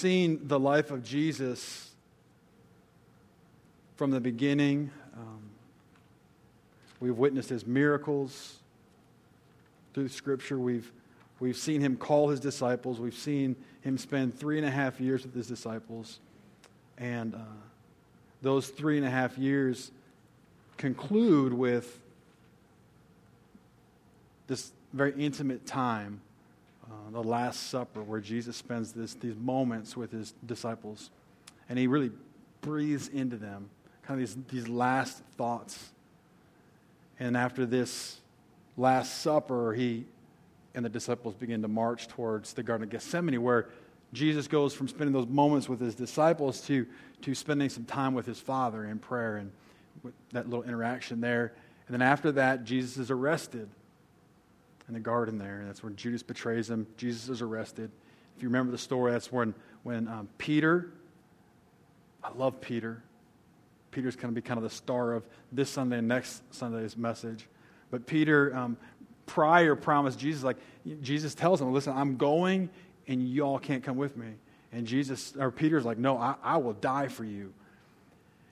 seen the life of Jesus from the beginning. Um, we've witnessed his miracles through Scripture. We've, we've seen him call his disciples. We've seen him spend three and a half years with his disciples. And uh, those three and a half years conclude with this very intimate time, uh, the Last Supper, where Jesus spends this, these moments with his disciples. And he really breathes into them kind of these, these last thoughts. And after this Last Supper, he and the disciples begin to march towards the Garden of Gethsemane, where Jesus goes from spending those moments with his disciples to, to spending some time with his Father in prayer and that little interaction there. And then after that, Jesus is arrested in the garden there. That's where Judas betrays him. Jesus is arrested. If you remember the story, that's when, when um, Peter, I love Peter. Peter's going to be kind of the star of this Sunday and next Sunday's message. But Peter, um, prior, promised Jesus, like, Jesus tells him, listen, I'm going and y'all can't come with me. And Jesus, or Peter's like, no, I, I will die for you.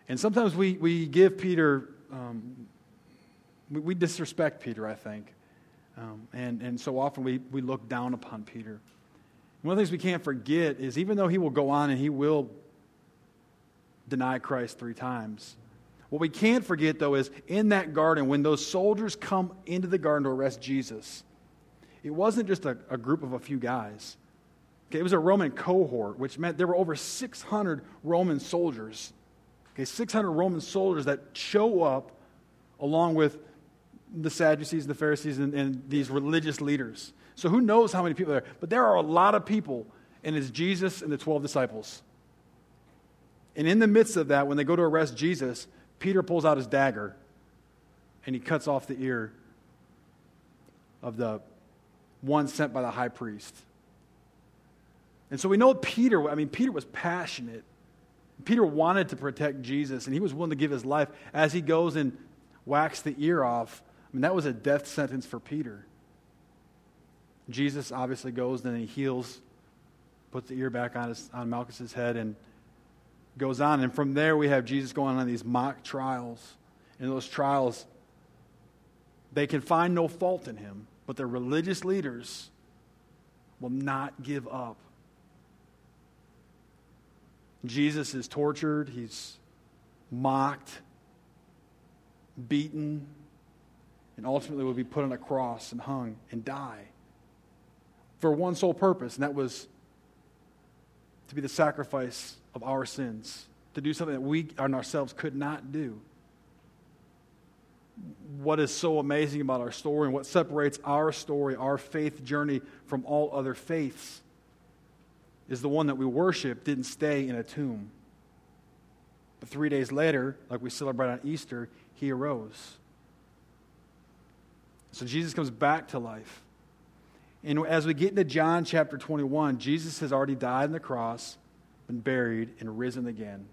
And sometimes we, we give Peter, um, we, we, disrespect Peter, I think. Um, and, and so often we, we look down upon Peter. One of the things we can't forget is even though he will go on and he will deny Christ three times, what we can't forget, though, is in that garden, when those soldiers come into the garden to arrest Jesus, it wasn't just a, a group of a few guys. Okay, it was a Roman cohort, which meant there were over 600 Roman soldiers. Okay, 600 Roman soldiers that show up along with the Sadducees, the Pharisees, and, and these religious leaders. So who knows how many people there? But there are a lot of people, and it's Jesus and the 12 disciples. And in the midst of that, when they go to arrest Jesus, Peter pulls out his dagger and he cuts off the ear of the one sent by the high priest. And so we know Peter, I mean, Peter was passionate. Peter wanted to protect Jesus, and he was willing to give his life as he goes and whacks the ear off I mean, that was a death sentence for Peter. Jesus obviously goes, then he heals, puts the ear back on, his, on Malchus's head, and goes on. And from there, we have Jesus going on these mock trials. In those trials, they can find no fault in him, but the religious leaders will not give up. Jesus is tortured, he's mocked, beaten, and ultimately would be put on a cross and hung and die for one sole purpose, and that was to be the sacrifice of our sins, to do something that we and ourselves could not do. What is so amazing about our story and what separates our story, our faith journey, from all other faiths is the one that we worship didn't stay in a tomb. But three days later, like we celebrate on Easter, he arose. So Jesus comes back to life. And as we get into John chapter 21, Jesus has already died on the cross, been buried, and risen again.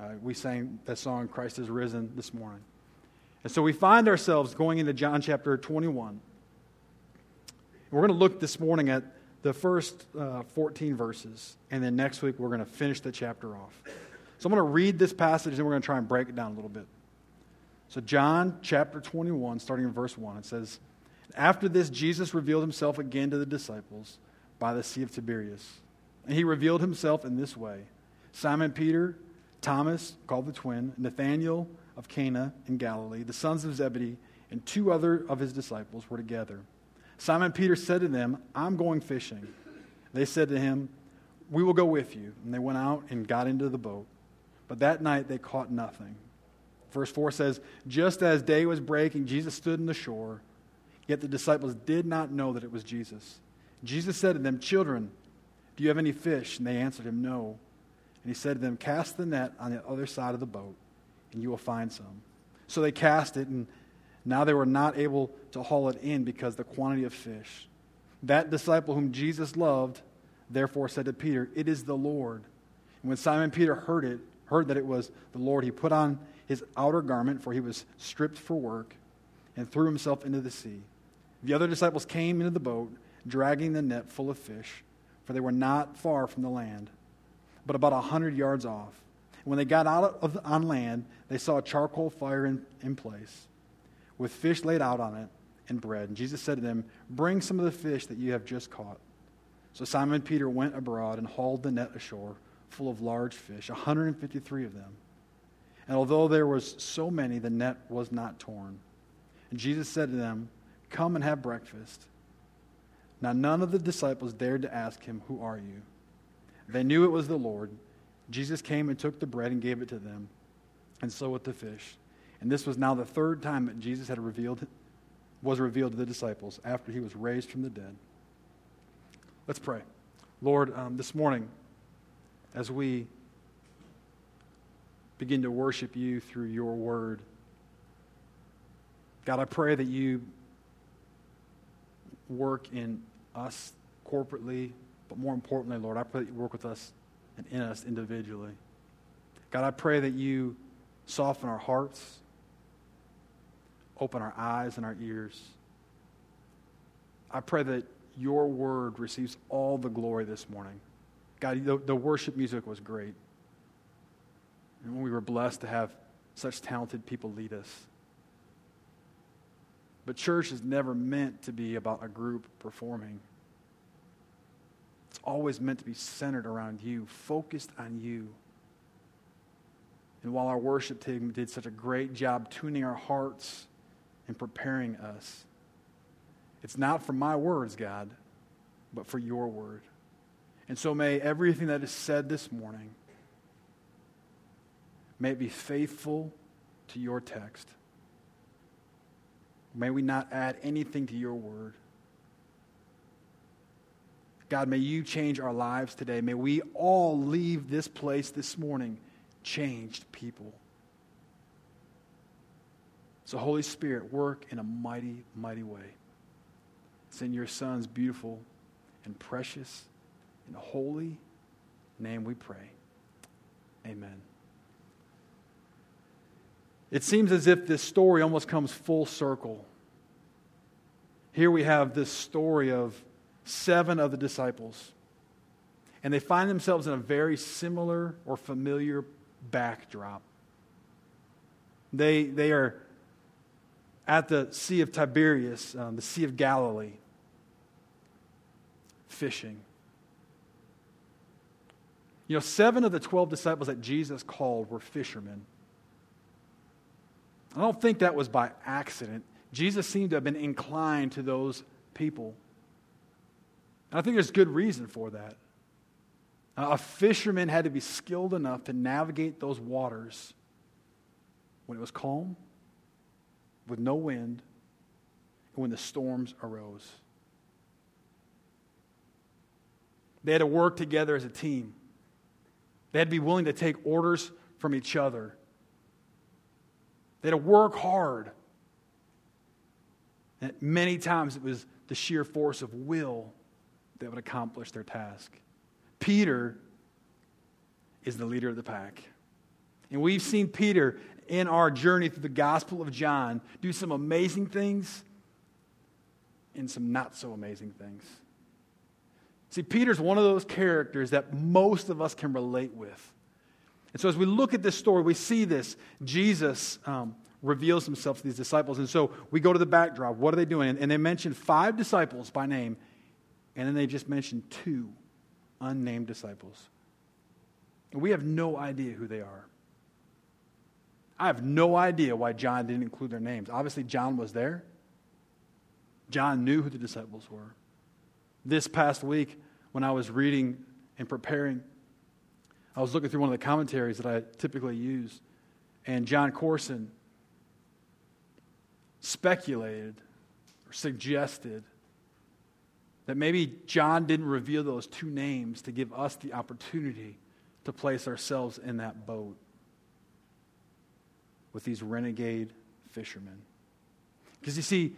Uh, we sang that song, Christ is Risen, this morning. And so we find ourselves going into John chapter 21. And we're going to look this morning at the first uh, 14 verses, and then next week we're going to finish the chapter off. So I'm going to read this passage, and we're going to try and break it down a little bit. So, John chapter 21, starting in verse 1, it says, After this, Jesus revealed himself again to the disciples by the Sea of Tiberias. And he revealed himself in this way Simon Peter, Thomas, called the twin, Nathanael of Cana in Galilee, the sons of Zebedee, and two other of his disciples were together. Simon Peter said to them, I'm going fishing. They said to him, We will go with you. And they went out and got into the boat. But that night they caught nothing. Verse 4 says, Just as day was breaking, Jesus stood on the shore, yet the disciples did not know that it was Jesus. Jesus said to them, Children, do you have any fish? And they answered him, No. And he said to them, Cast the net on the other side of the boat, and you will find some. So they cast it, and now they were not able to haul it in because the quantity of fish. That disciple whom Jesus loved, therefore said to Peter, It is the Lord. And when Simon Peter heard it, heard that it was the Lord, he put on his outer garment, for he was stripped for work, and threw himself into the sea. The other disciples came into the boat, dragging the net full of fish, for they were not far from the land, but about a hundred yards off. When they got out of, on land, they saw a charcoal fire in, in place, with fish laid out on it and bread. And Jesus said to them, Bring some of the fish that you have just caught. So Simon Peter went abroad and hauled the net ashore, full of large fish, 153 of them. And although there was so many, the net was not torn. And Jesus said to them, Come and have breakfast. Now none of the disciples dared to ask him, Who are you? They knew it was the Lord. Jesus came and took the bread and gave it to them, and so with the fish. And this was now the third time that Jesus had revealed, was revealed to the disciples after he was raised from the dead. Let's pray. Lord, um, this morning, as we begin to worship you through your word, God, I pray that you work in us corporately, but more importantly, Lord, I pray that you work with us and in us individually. God, I pray that you soften our hearts, open our eyes and our ears. I pray that your word receives all the glory this morning. God, the, the worship music was great. And we were blessed to have such talented people lead us. But church is never meant to be about a group performing. It's always meant to be centered around you, focused on you. And while our worship team did such a great job tuning our hearts and preparing us, it's not for my words, God, but for your word. And so may everything that is said this morning, may it be faithful to your text. May we not add anything to your word. God, may you change our lives today. May we all leave this place this morning changed people. So, Holy Spirit, work in a mighty, mighty way. In your Son's beautiful and precious and holy name we pray. Amen. It seems as if this story almost comes full circle. Here we have this story of seven of the disciples, and they find themselves in a very similar or familiar backdrop. They, they are at the Sea of Tiberias, um, the Sea of Galilee, fishing. You know, seven of the 12 disciples that Jesus called were fishermen. I don't think that was by accident. Jesus seemed to have been inclined to those people. And I think there's good reason for that. a fisherman had to be skilled enough to navigate those waters when it was calm, with no wind, and when the storms arose. They had to work together as a team. They had to be willing to take orders from each other they had to work hard. And many times it was the sheer force of will that would accomplish their task. Peter is the leader of the pack. And we've seen Peter in our journey through the Gospel of John do some amazing things and some not so amazing things. See, Peter's one of those characters that most of us can relate with. And so, as we look at this story, we see this. Jesus um, reveals himself to these disciples. And so, we go to the backdrop. What are they doing? And they mention five disciples by name, and then they just mention two unnamed disciples. And we have no idea who they are. I have no idea why John didn't include their names. Obviously, John was there. John knew who the disciples were. This past week, when I was reading and preparing I was looking through one of the commentaries that I typically use, and Jon Courson speculated or suggested that maybe John didn't reveal those two names to give us the opportunity to place ourselves in that boat with these renegade fishermen. Because you see,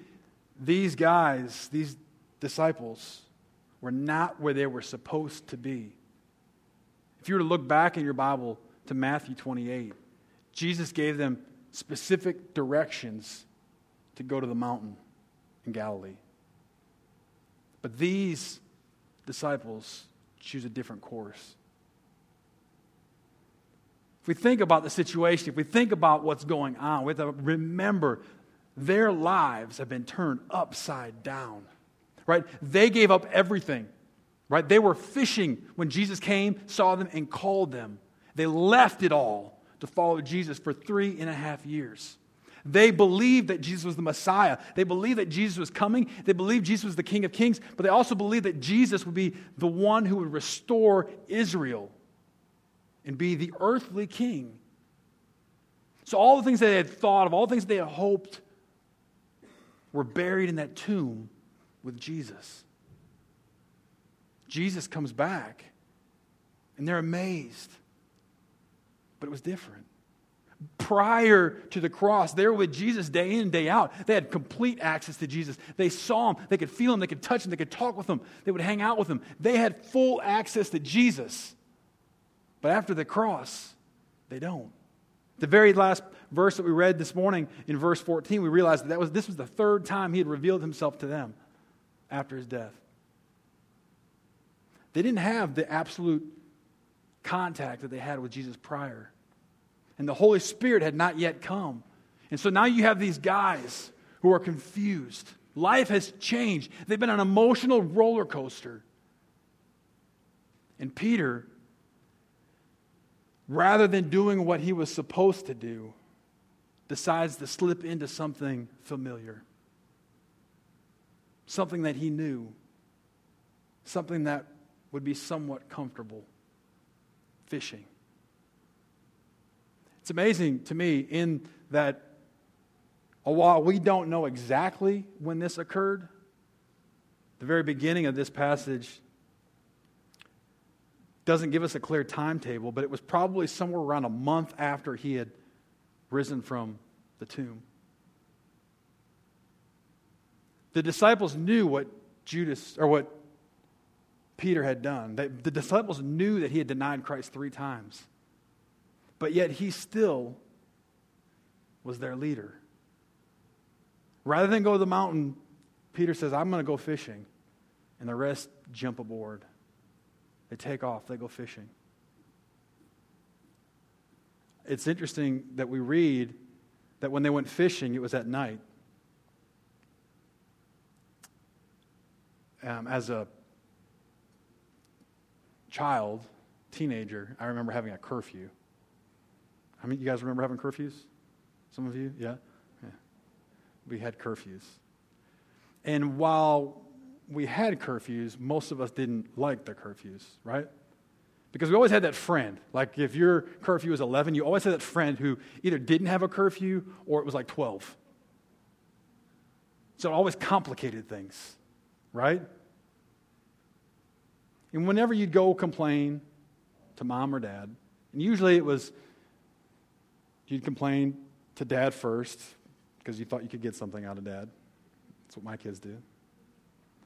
these guys, these disciples, were not where they were supposed to be. If you were to look back in your Bible to Matthew 28, Jesus gave them specific directions to go to the mountain in Galilee. But these disciples choose a different course. If we think about the situation, if we think about what's going on, we have to remember their lives have been turned upside down. Right? They gave up everything. Right? They were fishing when Jesus came, saw them, and called them. They left it all to follow Jesus for three and a half years. They believed that Jesus was the Messiah. They believed that Jesus was coming. They believed Jesus was the King of Kings, but they also believed that Jesus would be the one who would restore Israel and be the earthly king. So, all the things they had thought of, all the things they had hoped, were buried in that tomb with Jesus. Jesus comes back, and they're amazed. But it was different. Prior to the cross, they were with Jesus day in, day out. They had complete access to Jesus. They saw him, they could feel him, they could touch him, they could talk with him, they would hang out with him. They had full access to Jesus. But after the cross, they don't. The very last verse that we read this morning in verse 14, we realized that, that was, this was the third time he had revealed himself to them after his death. They didn't have the absolute contact that they had with Jesus prior. And the Holy Spirit had not yet come. And so now you have these guys who are confused. Life has changed. They've been an emotional roller coaster. And Peter rather than doing what he was supposed to do, decides to slip into something familiar, something that he knew, something that would be somewhat comfortable fishing. It's amazing to me in that uh, while we don't know exactly when this occurred, the very beginning of this passage doesn't give us a clear timetable, but it was probably somewhere around a month after he had risen from the tomb. The disciples knew what Judas or what Peter had done. the disciples knew that he had denied Christ three times. But yet he still was their leader. Rather than go to the mountain, Peter says, I'm going to go fishing. And the rest jump aboard. They take off, they go fishing. It's interesting that we read that when they went fishing, it was at night. Um, as a child, teenager, I remember having a curfew. Many of you guys remember having curfews? Some of you? Yeah? yeah. We had curfews. And while we had curfews, most of us didn't like the curfews, right? Because we always had that friend. Like if your curfew was 11, you always had that friend who either didn't have a curfew or it was like 12. So it always complicated things, right? And whenever you'd go complain to mom or dad, and usually it was you'd complain to dad first because you thought you could get something out of dad. That's what my kids do.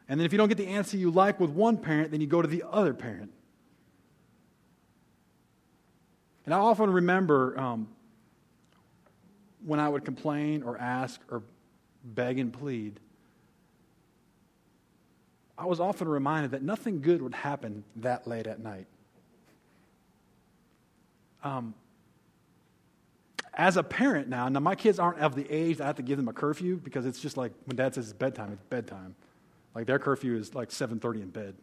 And then if you don't get the answer you like with one parent, then you go to the other parent. And I often remember um, when I would complain or ask or beg and plead, I was often reminded that nothing good would happen that late at night. Um, as a parent now, now my kids aren't of the age that I have to give them a curfew because it's just like when dad says it's bedtime, it's bedtime. Like their curfew is like 7:30 in bed.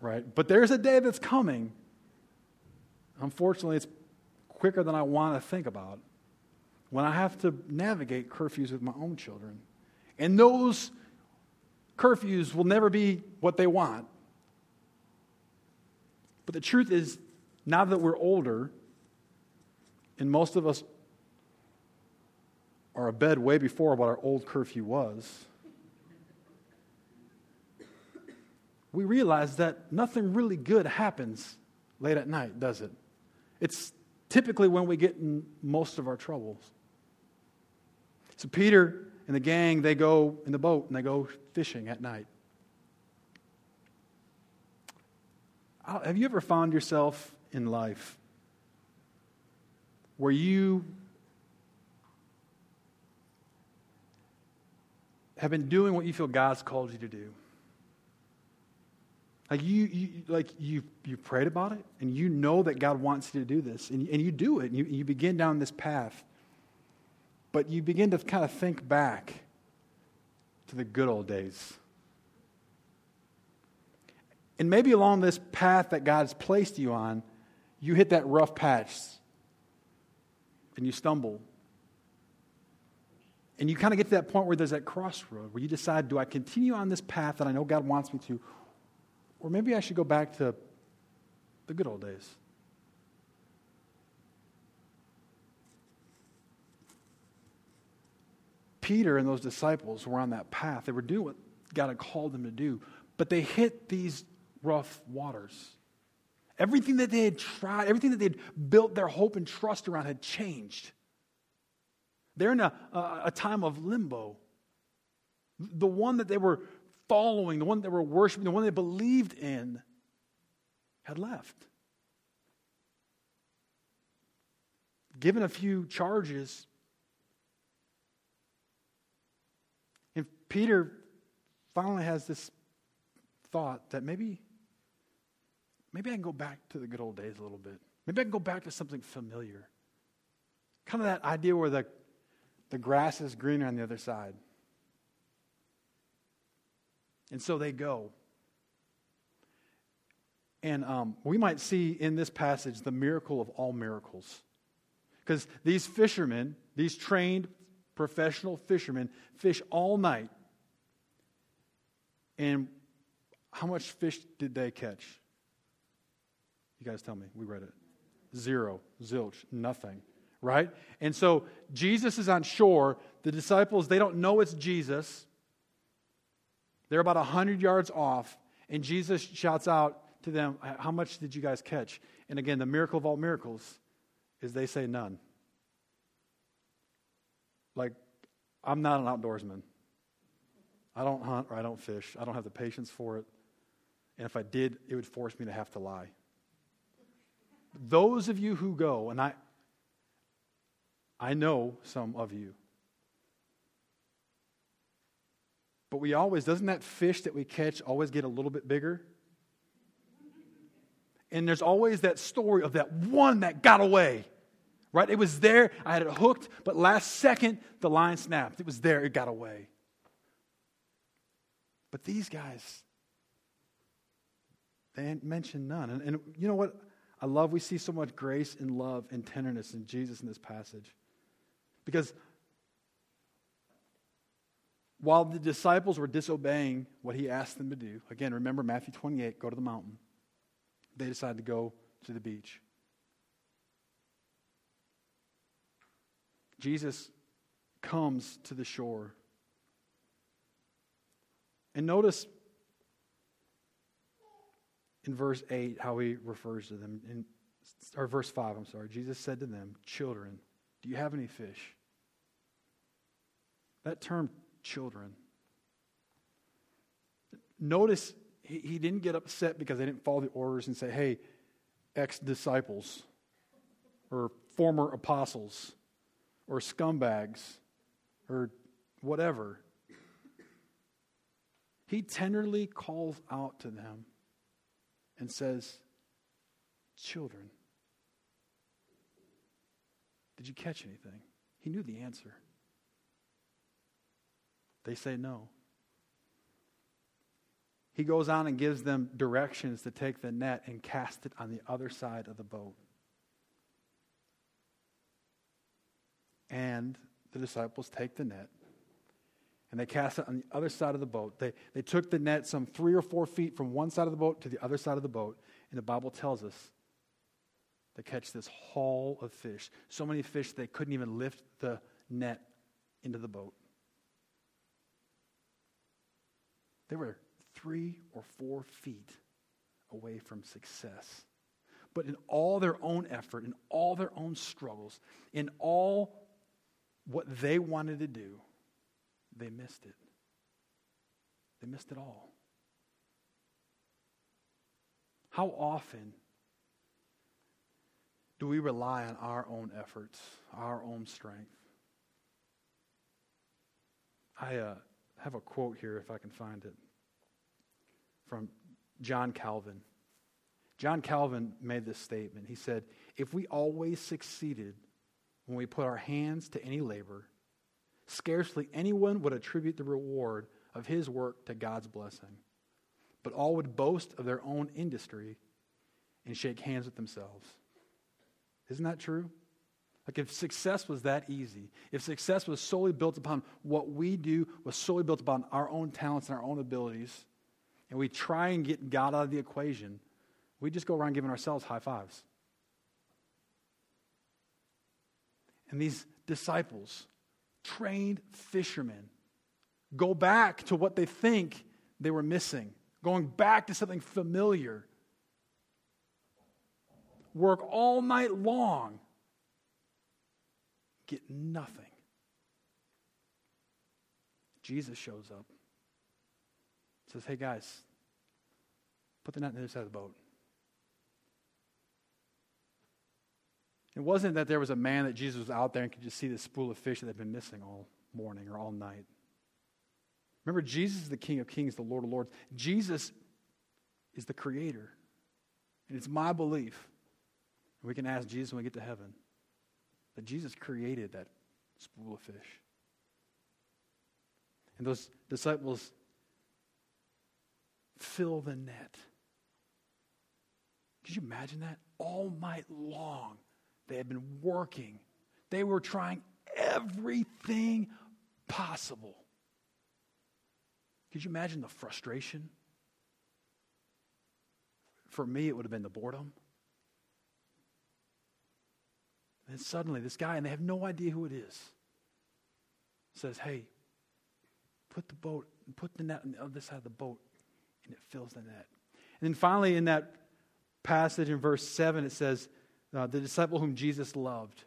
Right? But there's a day that's coming. Unfortunately, it's quicker than I want to think about. When I have to navigate curfews with my own children. And those curfews will never be what they want. But the truth is, now that we're older, and most of us are abed way before what our old curfew was, we realize that nothing really good happens late at night, does it? It's typically when we get in most of our troubles. So Peter and the gang, they go in the boat and they go fishing at night. Have you ever found yourself in life where you have been doing what you feel God's called you to do? Like you, you like you, you prayed about it, and you know that God wants you to do this, and, and you do it, and you, you begin down this path. But you begin to kind of think back to the good old days. And maybe along this path that God's placed you on, you hit that rough patch and you stumble. And you kind of get to that point where there's that crossroad where you decide do I continue on this path that I know God wants me to, or maybe I should go back to the good old days? Peter and those disciples were on that path. They were doing what God had called them to do, but they hit these rough waters. Everything that they had tried, everything that they had built their hope and trust around had changed. They're in a, a, a time of limbo. The one that they were following, the one that they were worshiping, the one they believed in, had left. Given a few charges, and Peter finally has this thought that maybe maybe I can go back to the good old days a little bit. Maybe I can go back to something familiar. Kind of that idea where the, the grass is greener on the other side. And so they go. And um, we might see in this passage the miracle of all miracles. Because these fishermen, these trained professional fishermen, fish all night. And how much fish did they catch? You guys tell me. We read it. Zero, zilch, nothing, right? And so Jesus is on shore. The disciples, they don't know it's Jesus. They're about 100 yards off, and Jesus shouts out to them, How much did you guys catch? And again, the miracle of all miracles is they say none. Like, I'm not an outdoorsman. I don't hunt or I don't fish. I don't have the patience for it. And if I did, it would force me to have to lie. Those of you who go, and I, I know some of you, but we always, doesn't that fish that we catch always get a little bit bigger? And there's always that story of that one that got away, right? It was there, I had it hooked, but last second the line snapped. It was there, it got away. But these guys, they mentioned none. And, and you know what? I love we see so much grace and love and tenderness in Jesus in this passage. Because while the disciples were disobeying what he asked them to do, again, remember Matthew 28, go to the mountain, they decided to go to the beach. Jesus comes to the shore. And notice in verse 8 how he refers to them. In, or verse 5, I'm sorry. Jesus said to them, Children, do you have any fish? That term, children. Notice he, he didn't get upset because they didn't follow the orders and say, hey, ex disciples, or former apostles, or scumbags, or whatever. He tenderly calls out to them and says, Children, did you catch anything? He knew the answer. They say no. He goes on and gives them directions to take the net and cast it on the other side of the boat. And the disciples take the net and they cast it on the other side of the boat. They, they took the net some three or four feet from one side of the boat to the other side of the boat. And the Bible tells us they catch this haul of fish. So many fish they couldn't even lift the net into the boat. They were three or four feet away from success. But in all their own effort, in all their own struggles, in all what they wanted to do, they missed it. They missed it all. How often do we rely on our own efforts, our own strength? I uh, have a quote here, if I can find it, from John Calvin. John Calvin made this statement. He said, If we always succeeded when we put our hands to any labor, scarcely anyone would attribute the reward of his work to God's blessing, but all would boast of their own industry and shake hands with themselves. Isn't that true? Like, if success was that easy, if success was solely built upon what we do, was solely built upon our own talents and our own abilities, and we try and get God out of the equation, we just go around giving ourselves high fives. And these disciples, trained fishermen, go back to what they think they were missing, going back to something familiar. Work all night long get nothing. Jesus shows up. Says, hey guys, put the net on the other side of the boat. It wasn't that there was a man that Jesus was out there and could just see the spool of fish that had been missing all morning or all night. Remember, Jesus is the King of Kings, the Lord of Lords. Jesus is the Creator. And it's my belief, we can ask Jesus when we get to heaven, that Jesus created that spool of fish. And those disciples fill the net. Could you imagine that? All night long, they had been working. They were trying everything possible. Could you imagine the frustration? For me, it would have been the boredom. And suddenly, this guy, and they have no idea who it is, says, Hey, put the boat, put the net on the other side of the boat, and it fills the net. And then finally, in that passage in verse 7, it says, uh, The disciple whom Jesus loved.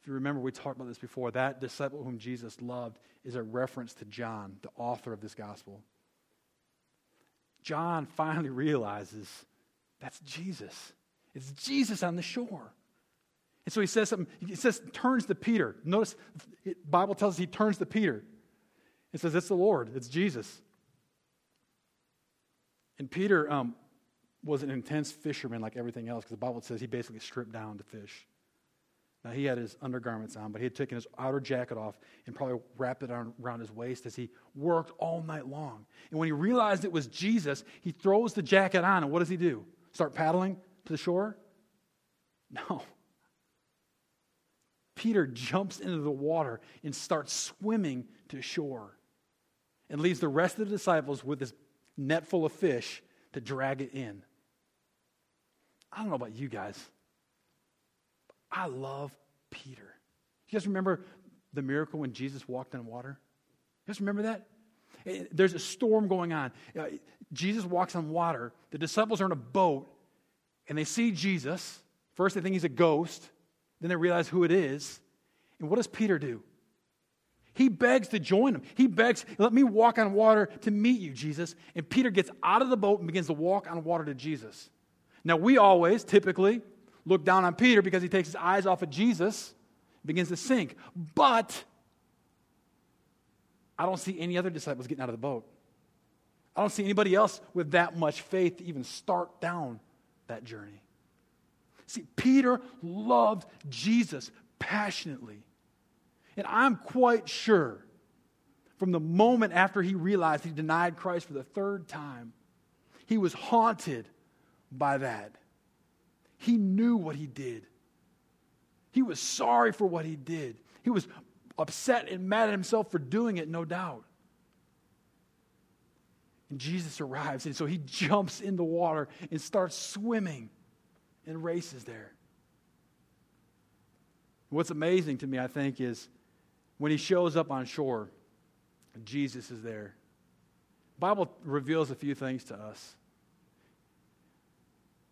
If you remember, we talked about this before. That disciple whom Jesus loved is a reference to John, the author of this gospel. John finally realizes that's Jesus. It's Jesus on the shore. And so he says something, he says, turns to Peter. Notice, Bible tells us he turns to Peter. It says, it's the Lord, it's Jesus. And Peter um, was an intense fisherman like everything else, because the Bible says he basically stripped down to fish. Now, he had his undergarments on, but he had taken his outer jacket off and probably wrapped it around his waist as he worked all night long. And when he realized it was Jesus, he throws the jacket on, and what does he do? Start paddling to the shore? No. Peter jumps into the water and starts swimming to shore and leaves the rest of the disciples with this net full of fish to drag it in. I don't know about you guys. I love Peter. You guys remember the miracle when Jesus walked on water? You guys remember that? Eh, there's a storm going on. Uh, Jesus walks on water. The disciples are in a boat and they see Jesus. First, they think he's a ghost. Then they realize who it is. And what does Peter do? He begs to join him. He begs, let me walk on water to meet you, Jesus. And Peter gets out of the boat and begins to walk on water to Jesus. Now, we always, typically, look down on Peter because he takes his eyes off of Jesus, begins to sink. But I don't see any other disciples getting out of the boat. I don't see anybody else with that much faith to even start down that journey. See, Peter loved Jesus passionately. And I'm quite sure from the moment after he realized he denied Christ for the third time, he was haunted by that. He knew what he did. He was sorry for what he did. He was upset and mad at himself for doing it, no doubt. And Jesus arrives, and so he jumps in the water and starts swimming and races there. What's amazing to me, I think, is when he shows up on shore, Jesus is there. The Bible reveals a few things to us.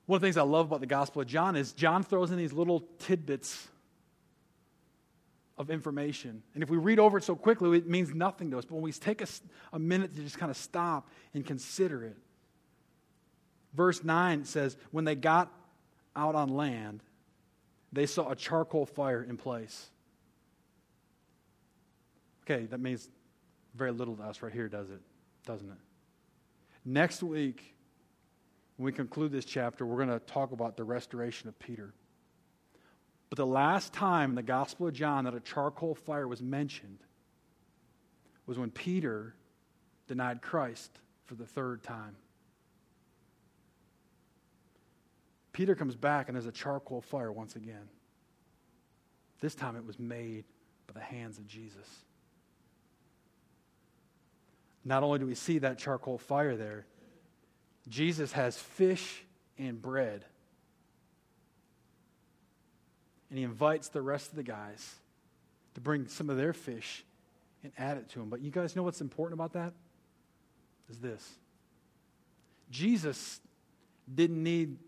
One of the things I love about the Gospel of John is John throws in these little tidbits of information. And if we read over it so quickly, it means nothing to us. But when we take a, a minute to just kind of stop and consider it, verse 9 says, When they got out on land, they saw a charcoal fire in place. Okay, that means very little to us right here, does it? Doesn't it? Next week, when we conclude this chapter, we're going to talk about the restoration of Peter. But the last time in the Gospel of John that a charcoal fire was mentioned was when Peter denied Christ for the third time. Peter comes back and there's a charcoal fire once again. This time it was made by the hands of Jesus. Not only do we see that charcoal fire there, Jesus has fish and bread. And he invites the rest of the guys to bring some of their fish and add it to him. But you guys know what's important about that? Is this Jesus didn't need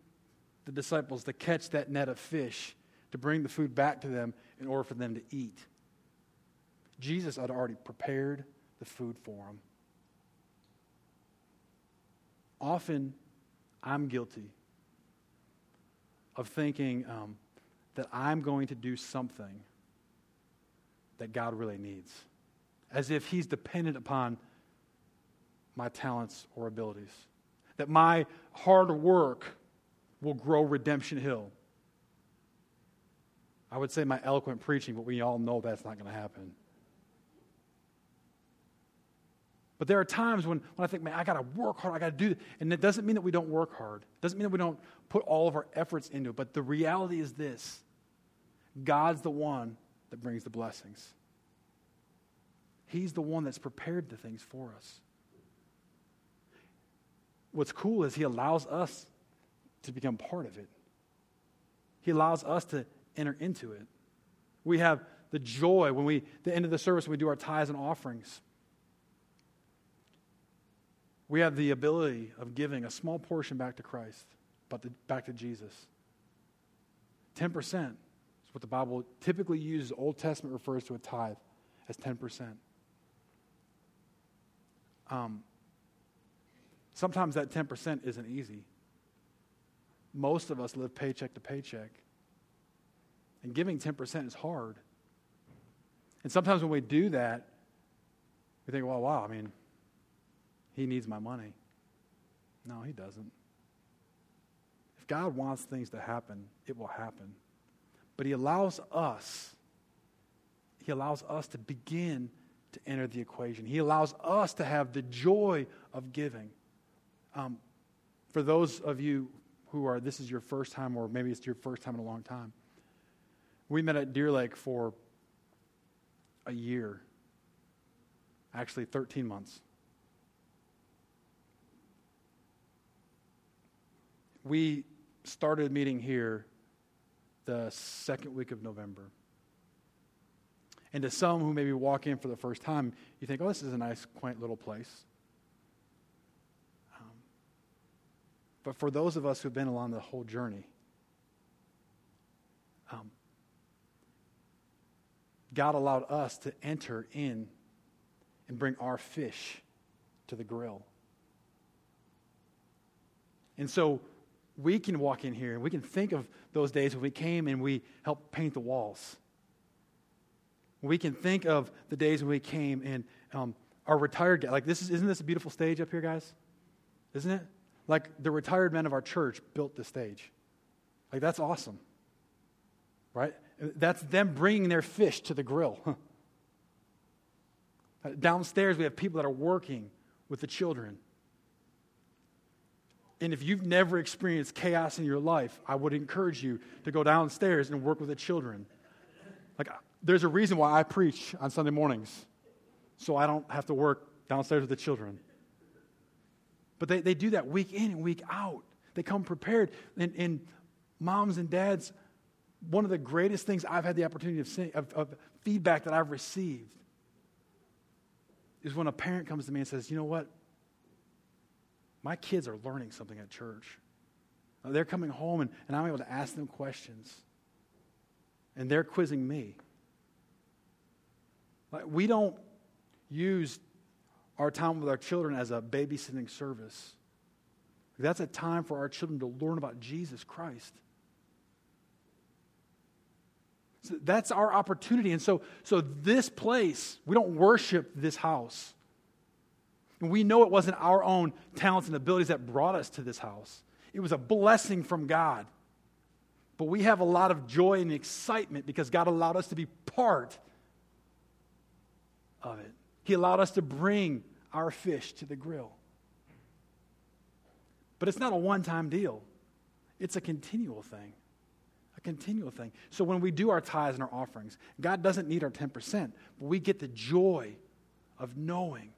the disciples to catch that net of fish to bring the food back to them in order for them to eat. Jesus had already prepared the food for them. Often, I'm guilty of thinking um, that I'm going to do something that God really needs, as if He's dependent upon my talents or abilities, that my hard work will grow Redemption Hill. I would say my eloquent preaching, but we all know that's not going to happen. But there are times when, when I think, man, I got to work hard. I got to do it. And it doesn't mean that we don't work hard. It doesn't mean that we don't put all of our efforts into it. But the reality is this God's the one that brings the blessings. He's the one that's prepared the things for us. What's cool is He allows us to become part of it, He allows us to enter into it. We have the joy when we, the end of the service, when we do our tithes and offerings we have the ability of giving a small portion back to Christ, but the, back to Jesus. 10% is what the Bible typically uses. Old Testament refers to a tithe as 10%. Um, sometimes that 10% isn't easy. Most of us live paycheck to paycheck. And giving 10% is hard. And sometimes when we do that, we think, well, wow, I mean, he needs my money. No, he doesn't. If God wants things to happen, it will happen. But he allows us, he allows us to begin to enter the equation. He allows us to have the joy of giving. Um, for those of you who are, this is your first time, or maybe it's your first time in a long time, we met at Deer Lake for a year, actually 13 months. We started meeting here the second week of November. And to some who maybe walk in for the first time, you think, oh, this is a nice, quaint little place. Um, but for those of us who've been along the whole journey, um, God allowed us to enter in and bring our fish to the grill. And so we can walk in here and we can think of those days when we came and we helped paint the walls. We can think of the days when we came and um, our retired guys. Like this is, isn't this a beautiful stage up here, guys? Isn't it? Like the retired men of our church built the stage. Like that's awesome, right? That's them bringing their fish to the grill. Downstairs, we have people that are working with the children. And if you've never experienced chaos in your life, I would encourage you to go downstairs and work with the children. Like, there's a reason why I preach on Sunday mornings, so I don't have to work downstairs with the children. But they, they do that week in and week out. They come prepared. And, and moms and dads, one of the greatest things I've had the opportunity of, seeing, of, of feedback that I've received is when a parent comes to me and says, You know what? My kids are learning something at church. They're coming home and, and I'm able to ask them questions. And they're quizzing me. Like, we don't use our time with our children as a babysitting service. That's a time for our children to learn about Jesus Christ. So that's our opportunity. And so, so this place, we don't worship this house. And we know it wasn't our own talents and abilities that brought us to this house, it was a blessing from God. But we have a lot of joy and excitement because God allowed us to be part of it. He allowed us to bring our fish to the grill. But it's not a one time deal, it's a continual thing. A continual thing. So when we do our tithes and our offerings, God doesn't need our 10%, but we get the joy of knowing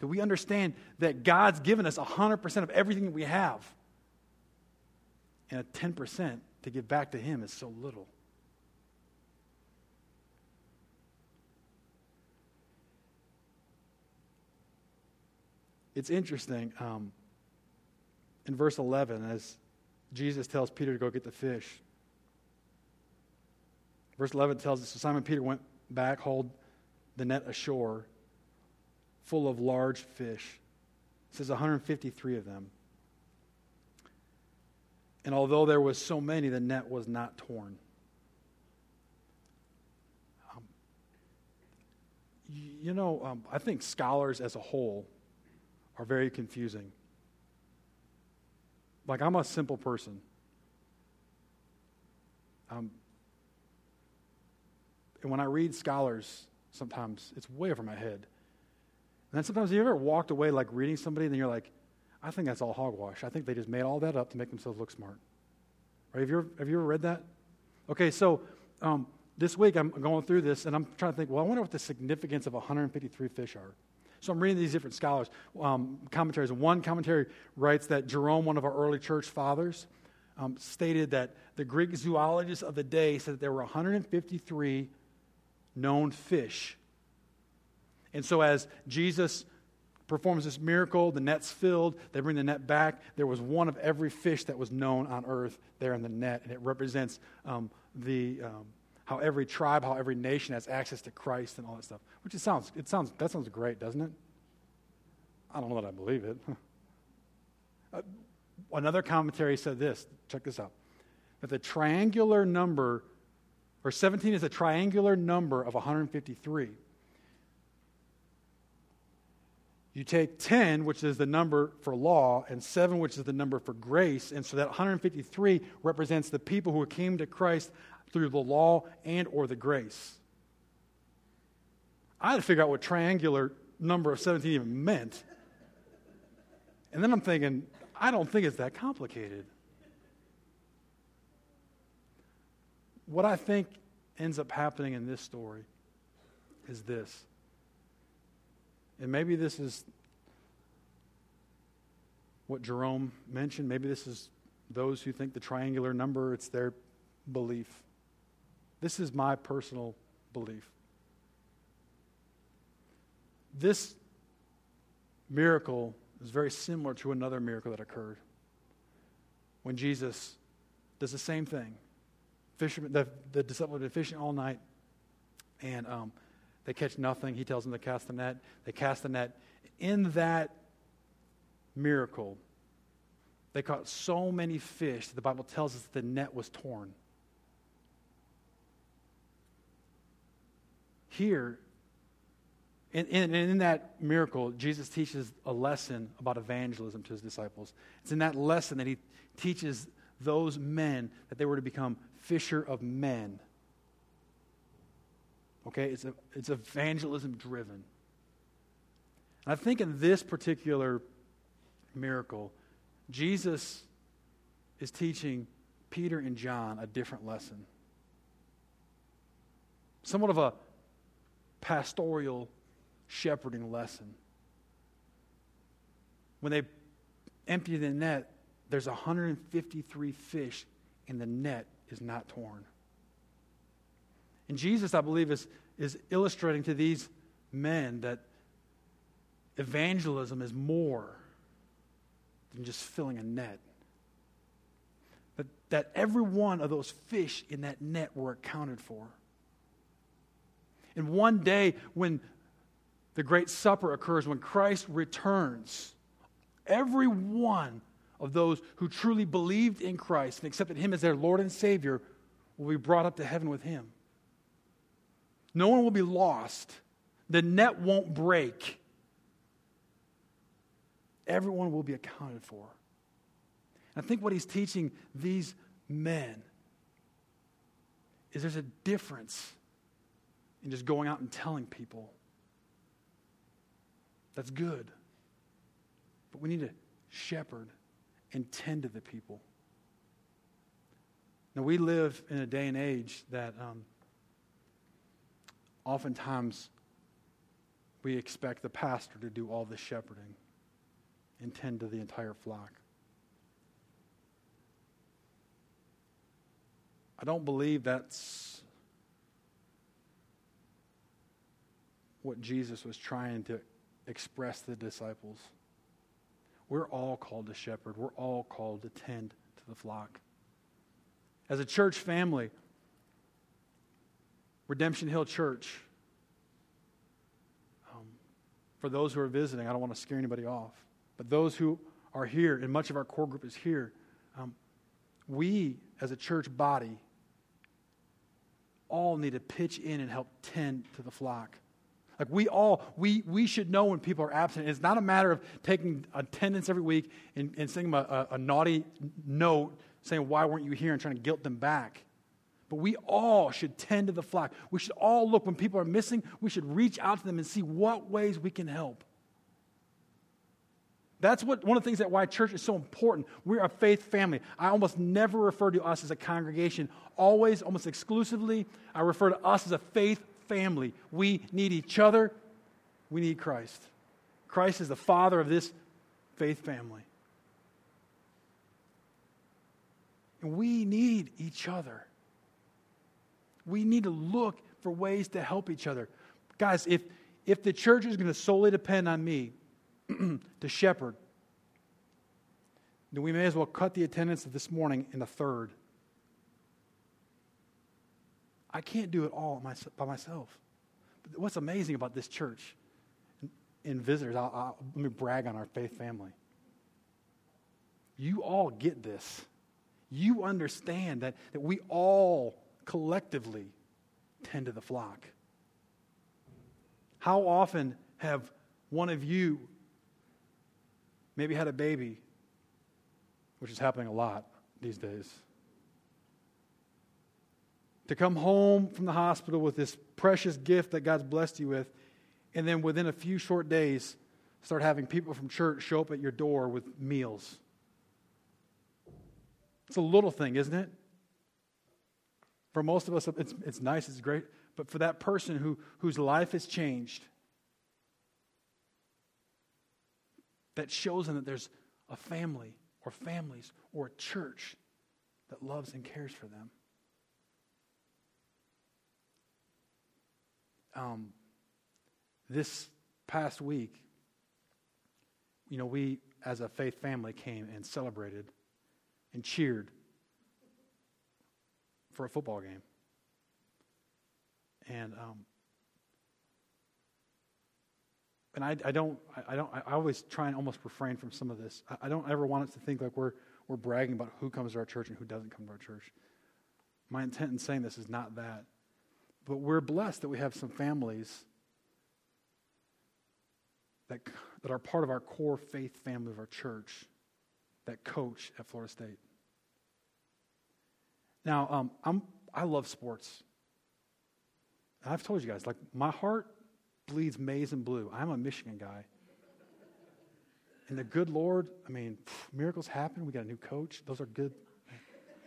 that we understand that God's given us 100% of everything that we have. And a 10% to give back to Him is so little. It's interesting. Um, in verse 11, as Jesus tells Peter to go get the fish, verse 11 tells us so Simon Peter went back, hauled the net ashore full of large fish. It says 153 of them. And although there was so many, the net was not torn. Um, you know, um, I think scholars as a whole are very confusing. Like, I'm a simple person. Um, and when I read scholars, sometimes it's way over my head. And then sometimes you ever walked away like reading somebody and then you're like, I think that's all hogwash. I think they just made all that up to make themselves look smart. Right? Have you ever, have you ever read that? Okay, so um, this week I'm going through this and I'm trying to think, well, I wonder what the significance of 153 fish are. So I'm reading these different scholars, um, commentaries. One commentary writes that Jerome, one of our early church fathers, um, stated that the Greek zoologists of the day said that there were 153 known fish and so, as Jesus performs this miracle, the net's filled, they bring the net back. There was one of every fish that was known on earth there in the net, and it represents um, the. Um, how every tribe, how every nation has access to Christ and all that stuff. Which it sounds, it sounds, that sounds great, doesn't it? I don't know that I believe it. uh, another commentary said this. Check this out: that the triangular number, or 17 is a triangular number of 153. You take 10, which is the number for law, and 7, which is the number for grace. And so that 153 represents the people who came to Christ through the law and or the grace. I had to figure out what triangular number of 17 even meant. And then I'm thinking, I don't think it's that complicated. What I think ends up happening in this story is this and maybe this is what Jerome mentioned. Maybe this is those who think the triangular number, it's their belief. This is my personal belief. This miracle is very similar to another miracle that occurred when Jesus does the same thing. Fishermen, the, the disciples have been fishing all night, and um, they catch nothing. He tells them to cast the net. They cast the net. In that miracle, they caught so many fish that the Bible tells us the net was torn. Here, in, in, in, that miracle, Jesus teaches a lesson about evangelism to his disciples. It's in that lesson that he teaches those men that they were to become fisher of men. Okay, it's, a, it's evangelism driven. I think in this particular miracle, Jesus is teaching Peter and John a different lesson. Somewhat of a pastoral shepherding lesson. When they empty the net, there's 153 fish, and the net is not torn. And Jesus, I believe, is, is illustrating to these men that evangelism is more than just filling a net. That, that every one of those fish in that net were accounted for. And one day, when the great supper occurs, when Christ returns, every one of those who truly believed in Christ and accepted Him as their Lord and Savior will be brought up to heaven with Him. No one will be lost. The net won't break. everyone will be accounted for. And I think what he's teaching these men is there's a difference in just going out and telling people. That's good. But we need to shepherd and tend to the people. Now, we live in a day and age that um, oftentimes we expect the pastor to do all the shepherding and tend to the entire flock. I don't believe that's what Jesus was trying to express to the disciples. We're all called to shepherd, we're all called to tend to the flock. As a church family, Redemption Hill Church, um, for those who are visiting, I don't want to scare anybody off, but those who are here, and much of our core group is here, um, we as a church body all need to pitch in and help tend to the flock. Like we all, we, we should know when people are absent. It's not a matter of taking attendance every week and, and sending them a, a, a naughty note saying, Why weren't you here? and trying to guilt them back. But we all should tend to the flock. We should all look when people are missing, we should reach out to them and see what ways we can help. That's what one of the things that why church is so important. We're a faith family. I almost never refer to us as a congregation. Always, almost exclusively, I refer to us as a faith family. We need each other. We need Christ. Christ is the father of this faith family. And we need each other. We need to look for ways to help each other. Guys, if, if the church is going to solely depend on me, to shepherd, then we may as well cut the attendance of this morning in a third. I can't do it all by myself. But what's amazing about this church and visitors, I'll, I'll, let me brag on our faith family. You all get this. You understand that, that we all collectively tend to the flock. How often have one of you maybe had a baby, which is happening a lot these days. To come home from the hospital with this precious gift that God's blessed you with, and then within a few short days, start having people from church show up at your door with meals. It's a little thing, isn't it? For most of us, it's, it's nice, it's great. But for that person who, whose life has changed, that shows them that there's a family or families or a church that loves and cares for them. Um, this past week, you know, we as a faith family came and celebrated and cheered for a football game. And um, and I, I don't, I don't, I always try and almost refrain from some of this. I, I don't ever want us to think like we're, we're bragging about who comes to our church and who doesn't come to our church. My intent in saying this is not that. But we're blessed that we have some families that, that are part of our core faith family of our church that coach at Florida State. Now, um, I'm, I love sports. I've told you guys, like, my heart bleeds maize and blue. I'm a Michigan guy. And the good Lord, I mean, miracles happen. We got a new coach. Those are good.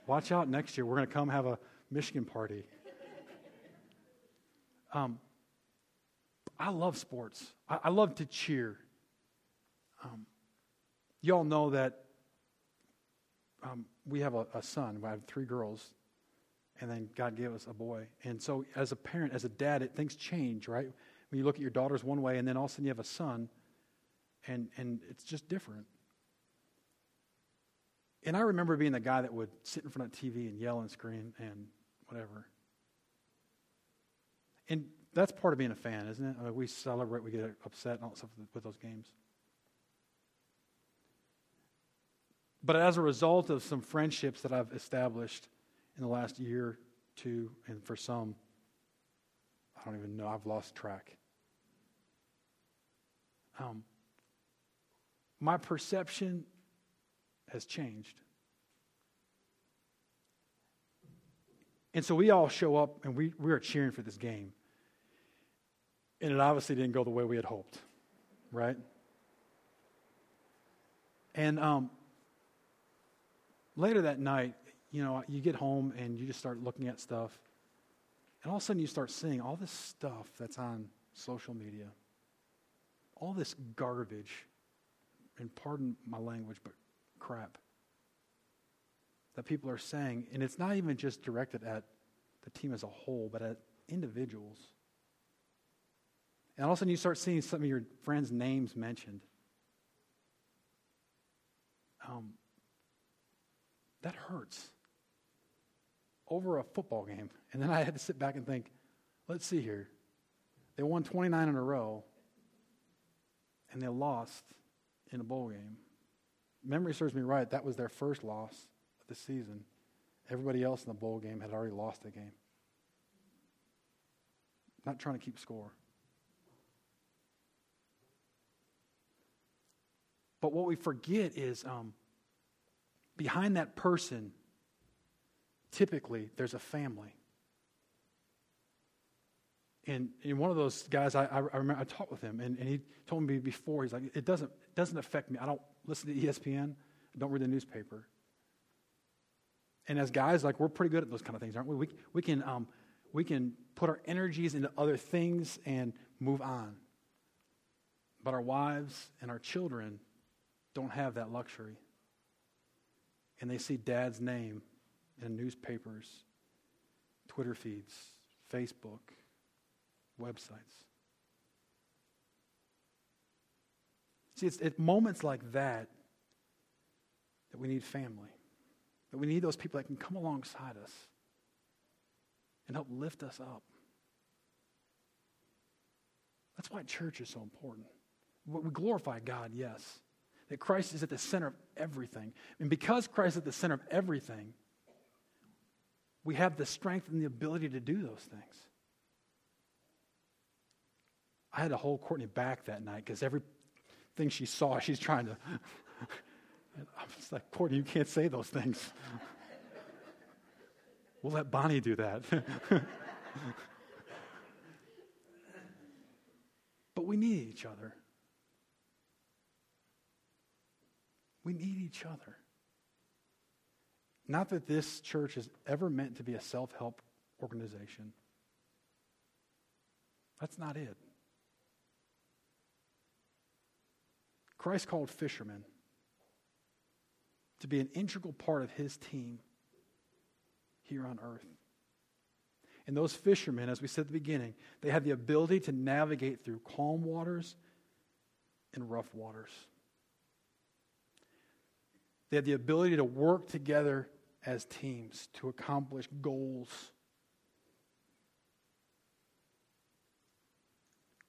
Watch out next year. We're going to come have a Michigan party. Um, I love sports. I, I love to cheer. Um, you all know that um, we have a, a son. I have three girls, and then God gave us a boy. And so, as a parent, as a dad, it, things change, right? when you look at your daughters one way and then all of a sudden you have a son and, and it's just different. And I remember being the guy that would sit in front of TV and yell and scream and whatever. And that's part of being a fan, isn't it? I mean, we celebrate, we get upset and all that stuff with those games. But as a result of some friendships that I've established in the last year, two, and for some, I don't even know, I've lost track. Um, my perception has changed. And so we all show up and we, we are cheering for this game. And it obviously didn't go the way we had hoped, right? And um, later that night, you know, you get home and you just start looking at stuff. And all of a sudden you start seeing all this stuff that's on social media, all this garbage, and pardon my language, but crap that people are saying. And it's not even just directed at the team as a whole, but at individuals. And all of a sudden you start seeing some of your friends' names mentioned. Um, that hurts over a football game. And then I had to sit back and think, let's see here. They won 29 in a row, and they lost in a bowl game. Memory serves me right, that was their first loss of the season. Everybody else in the bowl game had already lost the game. Not trying to keep score. But what we forget is um, behind that person, typically, there's a family. And, and one of those guys, I, I, remember I talked with him, and, and he told me before, he's like, it doesn't, it doesn't affect me. I don't listen to ESPN, I don't read the newspaper. And as guys, like, we're pretty good at those kind of things, aren't we? We, we, can, um, we can put our energies into other things and move on. But our wives and our children don't have that luxury. And they see dad's name in newspapers, Twitter feeds, Facebook, websites. See, it's at moments like that that we need family, that we need those people that can come alongside us and help lift us up. That's why church is so important. We glorify God, yes, that Christ is at the center of everything. And because Christ is at the center of everything, we have the strength and the ability to do those things. I had to hold Courtney back that night because everything she saw, she's trying to. I was like, Courtney, you can't say those things. we'll let Bonnie do that. but we need each other. We need each other. Not that this church is ever meant to be a self help organization. That's not it. Christ called fishermen to be an integral part of his team here on earth. And those fishermen, as we said at the beginning, they have the ability to navigate through calm waters and rough waters. They have the ability to work together as teams to accomplish goals.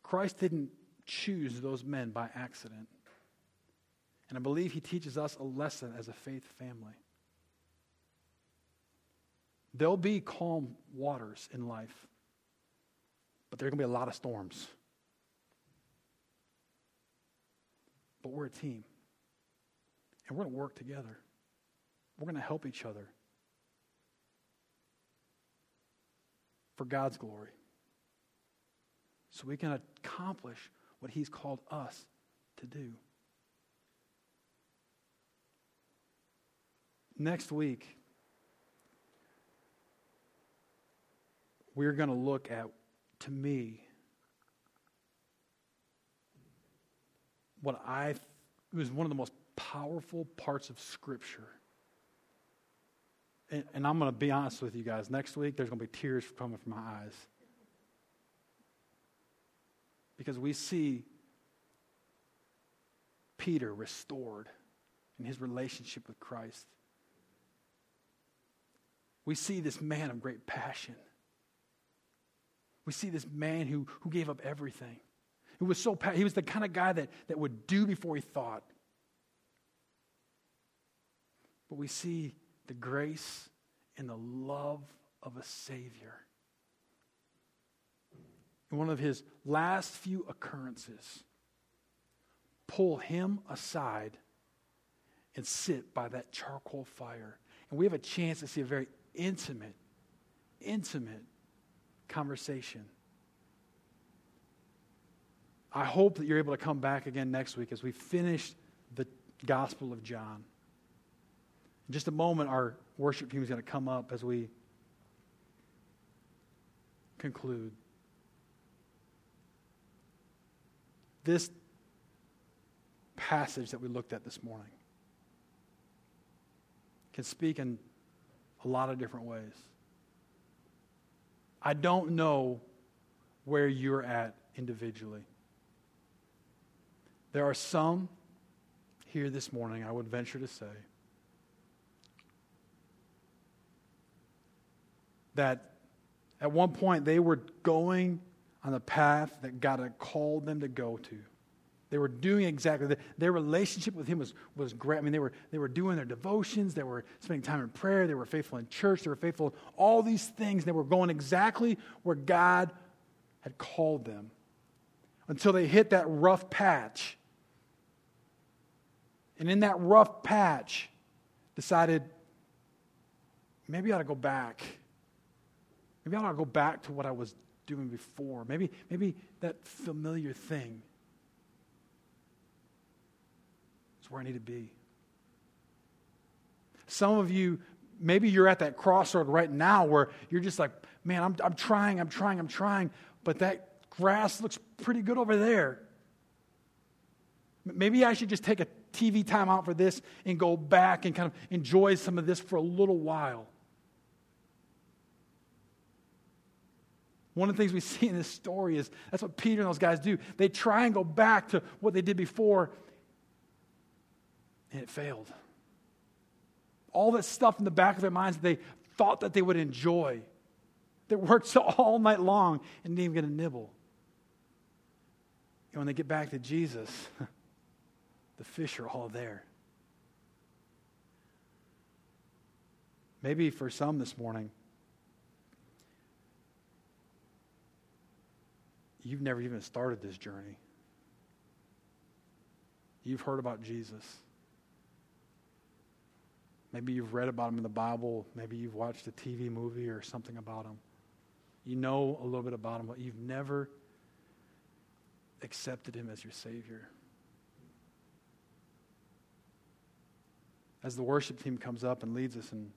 Christ didn't choose those men by accident. And I believe he teaches us a lesson as a faith family. There'll be calm waters in life, but there are going to be a lot of storms. But we're a team, and we're going to work together. We're going to help each other for God's glory so we can accomplish what He's called us to do. Next week, we're going to look at, to me, what I was one of the most powerful parts of Scripture. And, and I'm going to be honest with you guys. Next week, there's going to be tears coming from my eyes. Because we see Peter restored in his relationship with Christ we see this man of great passion. We see this man who, who gave up everything. Who was so he was the kind of guy that, that would do before he thought. We see the grace and the love of a Savior. In one of his last few occurrences, pull him aside and sit by that charcoal fire. And we have a chance to see a very intimate, intimate conversation. I hope that you're able to come back again next week as we finish the Gospel of John. In just a moment, our worship team is going to come up as we conclude. This passage that we looked at this morning can speak in a lot of different ways. I don't know where you're at individually. There are some here this morning, I would venture to say, that at one point they were going on the path that God had called them to go to. They were doing exactly that. Their relationship with Him was, was great. I mean, they were, they were doing their devotions, they were spending time in prayer, they were faithful in church, they were faithful in all these things. They were going exactly where God had called them until they hit that rough patch. And in that rough patch, decided maybe I ought to go back. Maybe I ought to go back to what I was doing before. Maybe, maybe that familiar thing. is where I need to be. Some of you, maybe you're at that crossroad right now where you're just like, man, I'm, I'm trying, I'm trying, I'm trying, but that grass looks pretty good over there. Maybe I should just take a TV time out for this and go back and kind of enjoy some of this for a little while. One of the things we see in this story is that's what Peter and those guys do. They try and go back to what they did before, and it failed. All that stuff in the back of their minds that they thought that they would enjoy. They worked all night long and didn't even get a nibble. And when they get back to Jesus, the fish are all there. Maybe for some this morning, you've never even started this journey. You've heard about Jesus. Maybe you've read about him in the Bible. Maybe you've watched a TV movie or something about him. You know a little bit about him, but you've never accepted him as your Savior. As the worship team comes up and leads us in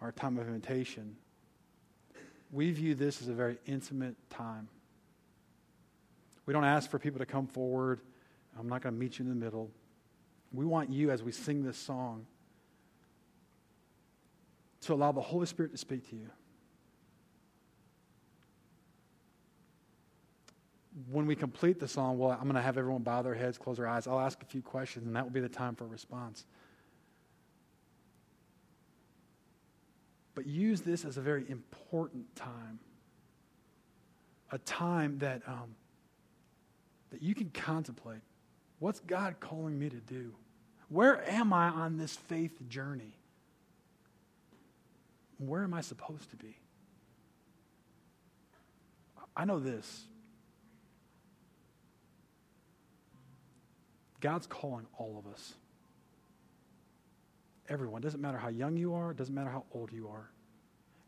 our time of invitation, we view this as a very intimate time. We don't ask for people to come forward. I'm not going to meet you in the middle. We want you, as we sing this song, to allow the Holy Spirit to speak to you. When we complete the song, well, I'm going to have everyone bow their heads, close their eyes. I'll ask a few questions, and that will be the time for a response. But use this as a very important time, a time that, um, that you can contemplate. What's God calling me to do? Where am I on this faith journey? where am I supposed to be? I know this. God's calling all of us. Everyone. Doesn't matter how young you are, doesn't matter how old you are.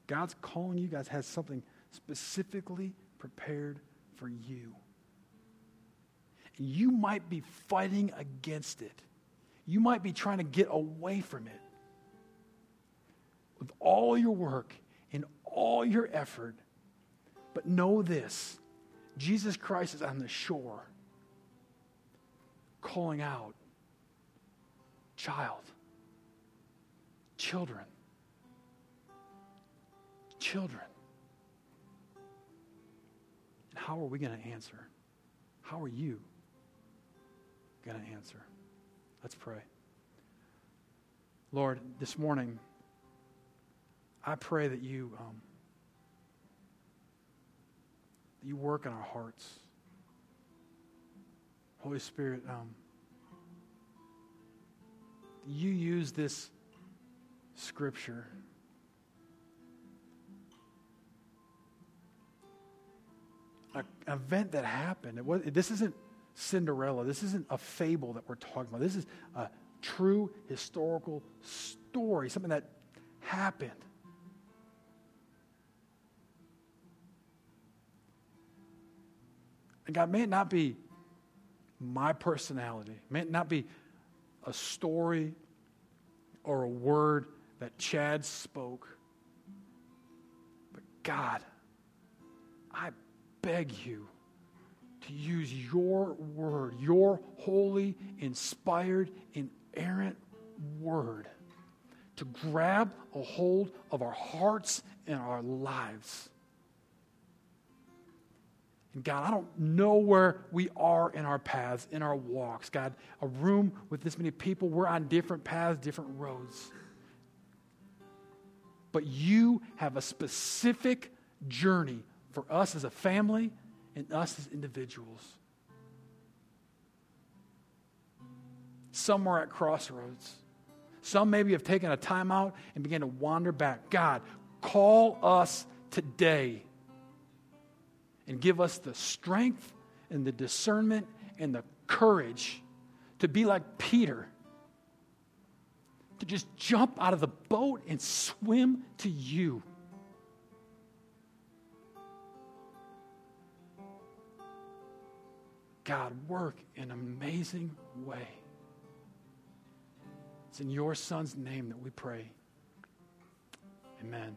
God's calling you guys has something specifically prepared for you. You might be fighting against it. You might be trying to get away from it with all your work and all your effort. But know this Jesus Christ is on the shore calling out, child, children, children. And how are we going to answer? How are you going to answer? Let's pray. Lord, this morning, I pray that you, um, that you work in our hearts. Holy Spirit, um, you use this scripture an event that happened. It was, this isn't Cinderella. This isn't a fable that we're talking about. This is a true historical story, something that happened. And God, may it not be my personality, may it not be a story or a word that Chad spoke. But God, I beg you to use your word, your holy, inspired, inerrant word, to grab a hold of our hearts and our lives. And God, I don't know where we are in our paths, in our walks. God, a room with this many people, we're on different paths, different roads. But you have a specific journey for us as a family and us as individuals. Some are at crossroads. Some maybe have taken a time out and began to wander back. God, call us today and give us the strength and the discernment and the courage to be like Peter, to just jump out of the boat and swim to you. God, work in an amazing way. It's in your son's name that we pray. Amen.